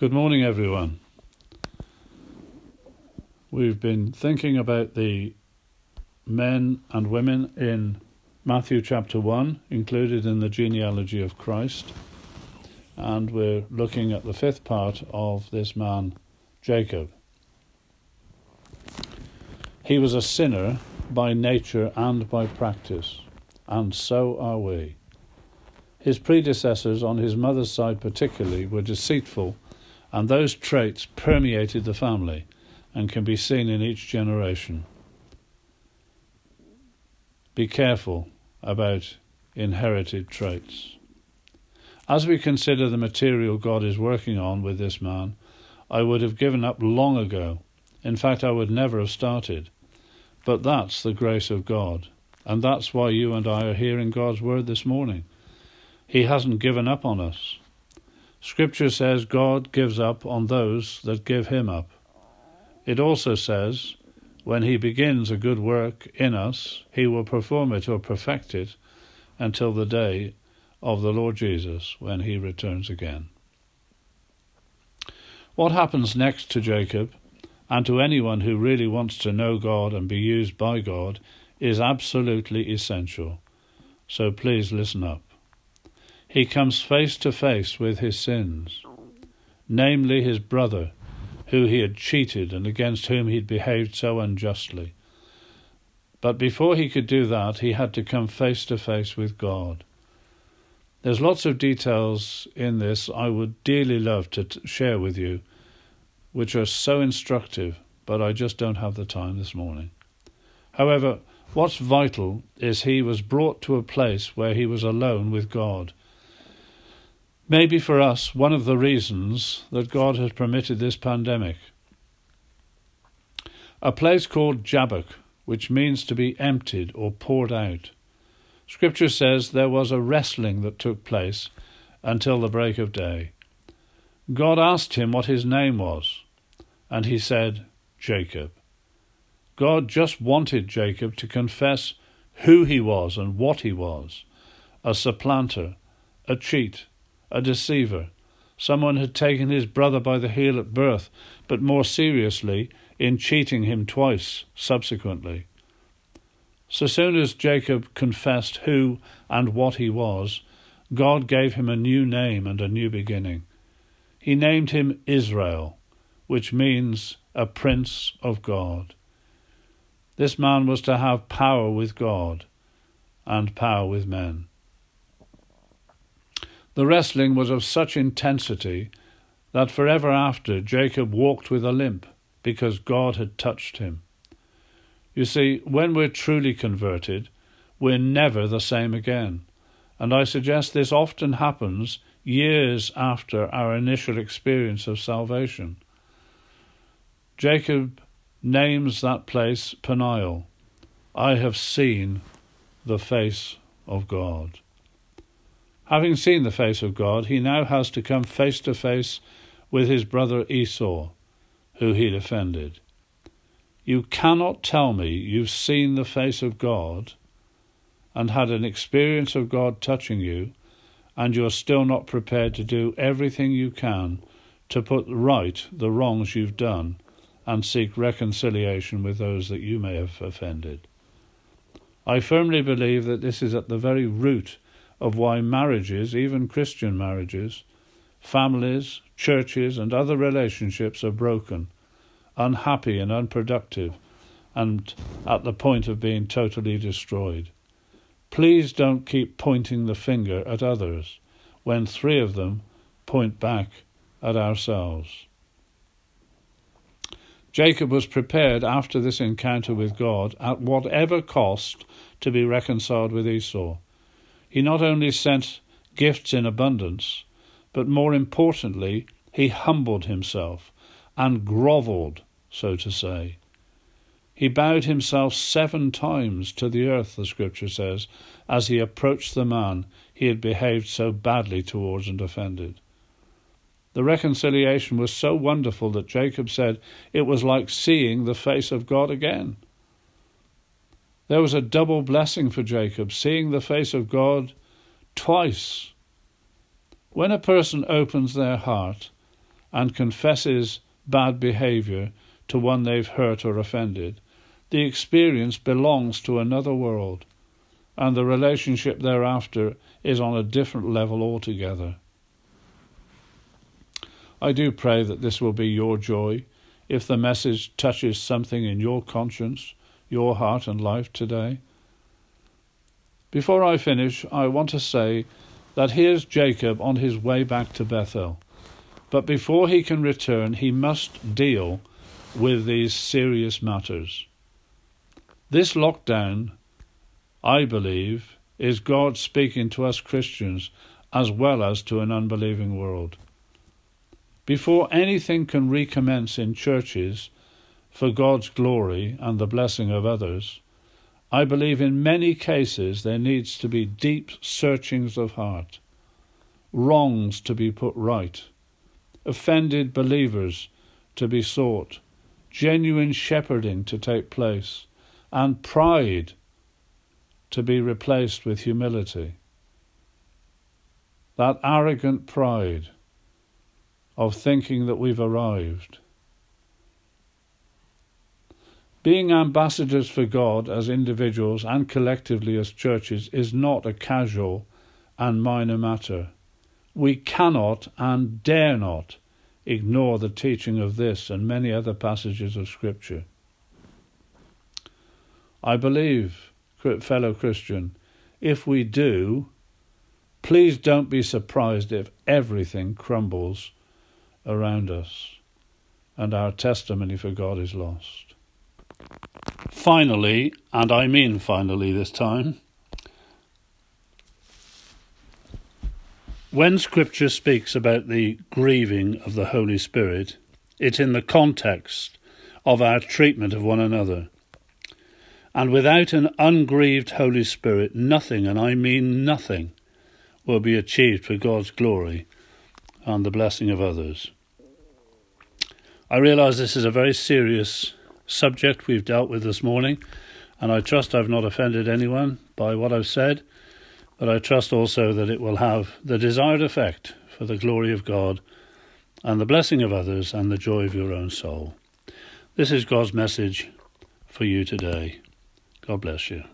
Good morning, everyone. We've been thinking about the men and women in Matthew chapter 1, included in the genealogy of Christ, and we're looking at the fifth part of this man, Jacob. He was a sinner by nature and by practice, and so are we. His predecessors, on his mother's side particularly, were deceitful and those traits permeated the family and can be seen in each generation. Be careful about inherited traits. As we consider the material God is working on with this man, I would have given up long ago. In fact, I would never have started. But that's the grace of God, and that's why you and I are hearing God's word this morning. He hasn't given up on us. Scripture says God gives up on those that give him up. It also says, when he begins a good work in us, he will perform it or perfect it until the day of the Lord Jesus when he returns again. What happens next to Jacob and to anyone who really wants to know God and be used by God is absolutely essential. So please listen up he comes face to face with his sins, namely his brother, who he had cheated and against whom he had behaved so unjustly. But before he could do that, he had to come face to face with God. There's lots of details in this I would dearly love to t- share with you, which are so instructive, but I just don't have the time this morning. However, what's vital is he was brought to a place where he was alone with God Maybe for us, one of the reasons that God has permitted this pandemic. A place called Jabbok, which means to be emptied or poured out. Scripture says there was a wrestling that took place until the break of day. God asked him what his name was, and he said, Jacob. God just wanted Jacob to confess who he was and what he was a supplanter, a cheat, a deceiver. Someone had taken his brother by the heel at birth, but more seriously, in cheating him twice subsequently. So soon as Jacob confessed who and what he was, God gave him a new name and a new beginning. He named him Israel, which means a prince of God. This man was to have power with God and power with men. The wrestling was of such intensity that forever after Jacob walked with a limp because God had touched him. You see, when we're truly converted, we're never the same again. And I suggest this often happens years after our initial experience of salvation. Jacob names that place Peniel. I have seen the face of God. Having seen the face of God, he now has to come face to face with his brother Esau, who he'd offended. You cannot tell me you've seen the face of God and had an experience of God touching you, and you're still not prepared to do everything you can to put right the wrongs you've done and seek reconciliation with those that you may have offended. I firmly believe that this is at the very root of why marriages, even Christian marriages, families, churches, and other relationships are broken, unhappy and unproductive, and at the point of being totally destroyed. Please don't keep pointing the finger at others when three of them point back at ourselves. Jacob was prepared after this encounter with God at whatever cost to be reconciled with Esau. He not only sent gifts in abundance, but more importantly, he humbled himself and grovelled, so to say. He bowed himself seven times to the earth, the scripture says, as he approached the man he had behaved so badly towards and offended. The reconciliation was so wonderful that Jacob said it was like seeing the face of God again. There was a double blessing for Jacob, seeing the face of God twice. When a person opens their heart and confesses bad behavior to one they've hurt or offended, the experience belongs to another world, and the relationship thereafter is on a different level altogether. I do pray that this will be your joy if the message touches something in your conscience, your heart, and life today. Before I finish, I want to say that here's Jacob on his way back to Bethel. But before he can return, he must deal with these serious matters. This lockdown, I believe, is God speaking to us Christians as well as to an unbelieving world. Before anything can recommence in churches for God's glory and the blessing of others, I believe in many cases there needs to be deep searchings of heart, wrongs to be put right, offended believers to be sought, genuine shepherding to take place, and pride to be replaced with humility. That arrogant pride of thinking that we've arrived. Being ambassadors for God as individuals and collectively as churches is not a casual and minor matter. We cannot and dare not ignore the teaching of this and many other passages of Scripture. I believe, fellow Christian, if we do, please don't be surprised if everything crumbles around us and our testimony for God is lost. Finally, and I mean finally this time, when Scripture speaks about the grieving of the Holy Spirit, it's in the context of our treatment of one another. And without an ungrieved Holy Spirit, nothing, and I mean nothing, will be achieved for God's glory and the blessing of others. I realise this is a very serious subject we've dealt with this morning, and I trust I've not offended anyone by what I've said. But I trust also that it will have the desired effect for the glory of God and the blessing of others and the joy of your own soul. This is God's message for you today. God bless you.